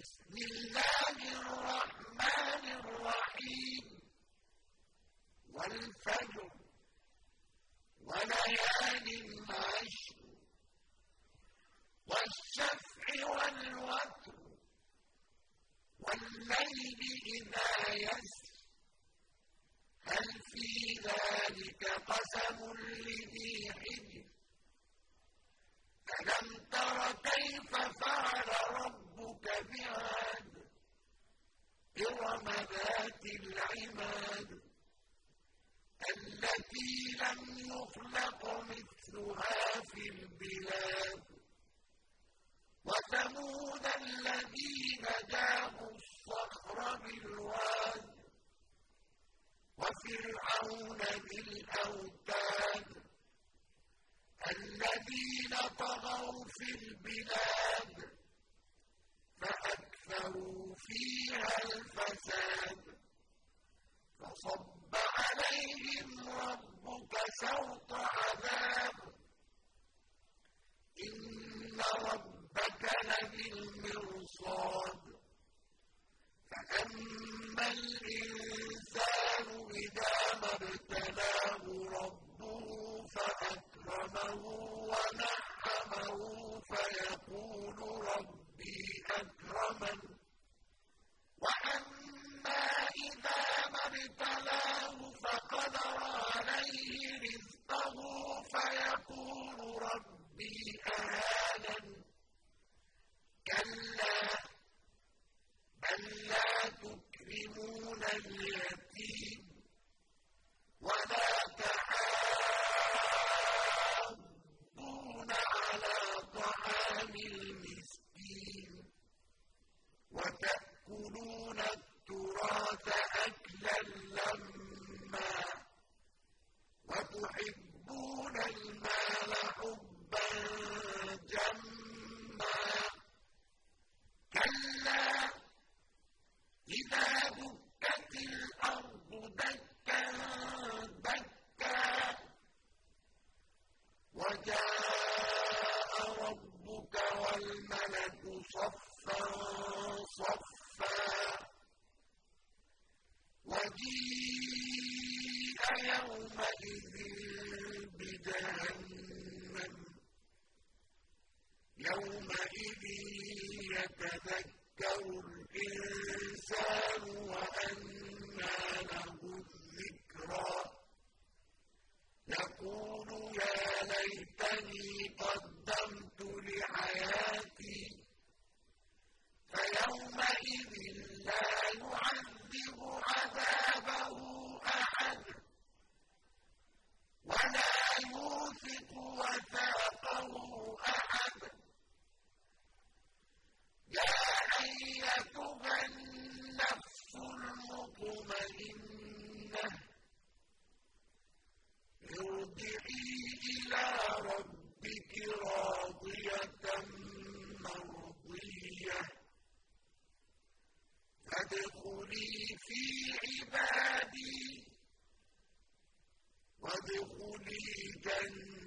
بسم الله الرحمن الرحيم. والفجر وليال عشر والشفع والوتر والليل إذا يسر. هل في ذلك قسم لذي حجر؟ ألم تر كيف فعل ربك إرم ذات العماد التي لم يخلق مثلها في البلاد وثمود الذين جابوا الصخر بالواد وفرعون بالأوتاد الذين طغوا في البلاد فأكثروا فيها الفساد. فصب عليهم ربك سوط عذاب. these صفا صفا وجيء يومئذ بجهنم. يومئذ يتذكر الإنسان وأنى له الذكرى. يقول يا ليتني عبادي وادخلي جنة